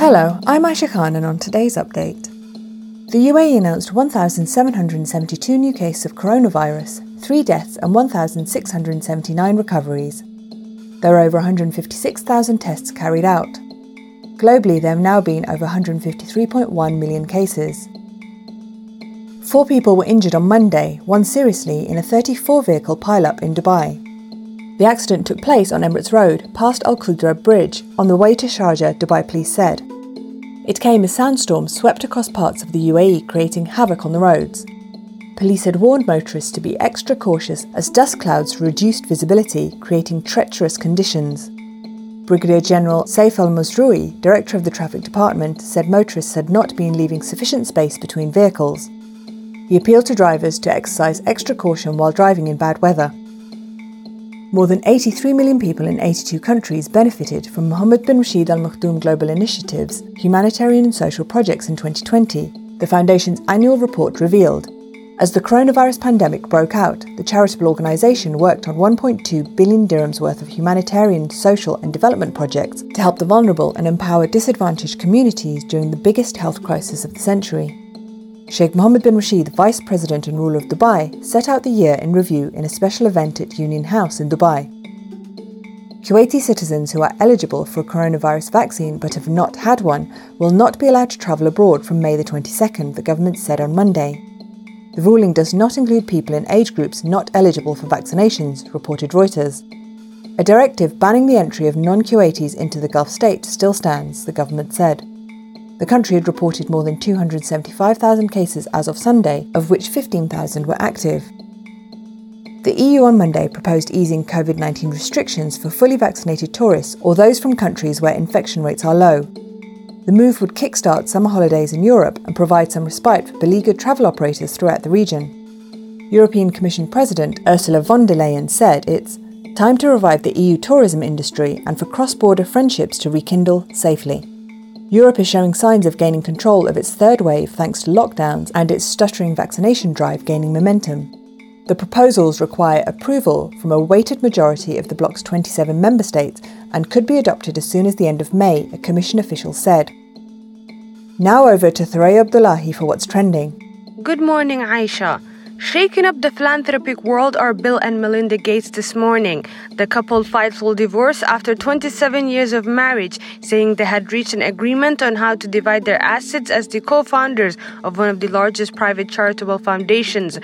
Hello, I'm Aisha Khan, and on today's update, the UAE announced 1,772 new cases of coronavirus, 3 deaths, and 1,679 recoveries. There are over 156,000 tests carried out. Globally, there have now been over 153.1 million cases. Four people were injured on Monday, one seriously, in a 34 vehicle pileup in Dubai. The accident took place on Emirates Road, past Al Qudra Bridge, on the way to Sharjah, Dubai police said. It came as sandstorms swept across parts of the UAE, creating havoc on the roads. Police had warned motorists to be extra cautious as dust clouds reduced visibility, creating treacherous conditions. Brigadier General Saif Al Mazrui, director of the traffic department, said motorists had not been leaving sufficient space between vehicles. He appealed to drivers to exercise extra caution while driving in bad weather. More than 83 million people in 82 countries benefited from Mohammed bin Rashid Al Maktoum Global Initiative's humanitarian and social projects in 2020, the Foundation's annual report revealed. As the coronavirus pandemic broke out, the charitable organisation worked on 1.2 billion dirhams worth of humanitarian, social, and development projects to help the vulnerable and empower disadvantaged communities during the biggest health crisis of the century. Sheikh Mohammed bin Rashid, Vice President and ruler of Dubai, set out the year in review in a special event at Union House in Dubai. Kuwaiti citizens who are eligible for a coronavirus vaccine but have not had one will not be allowed to travel abroad from May the 22nd, the government said on Monday. The ruling does not include people in age groups not eligible for vaccinations, reported Reuters. A directive banning the entry of non Kuwaitis into the Gulf state still stands, the government said. The country had reported more than 275,000 cases as of Sunday, of which 15,000 were active. The EU on Monday proposed easing COVID 19 restrictions for fully vaccinated tourists or those from countries where infection rates are low. The move would kickstart summer holidays in Europe and provide some respite for beleaguered travel operators throughout the region. European Commission President Ursula von der Leyen said it's time to revive the EU tourism industry and for cross border friendships to rekindle safely. Europe is showing signs of gaining control of its third wave thanks to lockdowns and its stuttering vaccination drive gaining momentum. The proposals require approval from a weighted majority of the bloc's 27 member states and could be adopted as soon as the end of May, a Commission official said. Now over to Thoraya Abdullahi for what's trending. Good morning, Aisha. Shaking up the philanthropic world are Bill and Melinda Gates this morning. The couple filed for divorce after 27 years of marriage, saying they had reached an agreement on how to divide their assets as the co founders of one of the largest private charitable foundations.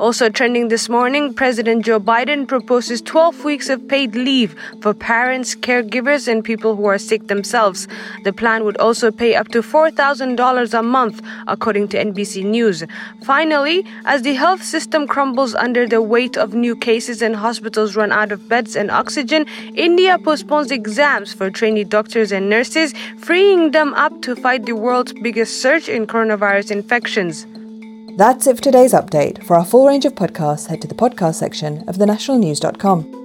Also trending this morning, President Joe Biden proposes 12 weeks of paid leave for parents, caregivers, and people who are sick themselves. The plan would also pay up to $4,000 a month, according to NBC News. Finally, as the health system crumbles under the weight of new cases and hospitals run out of beds and oxygen, India postpones exams for trainee doctors and nurses, freeing them up to fight the world's biggest surge in coronavirus infections. That's it for today's update. For our full range of podcasts, head to the podcast section of thenationalnews.com.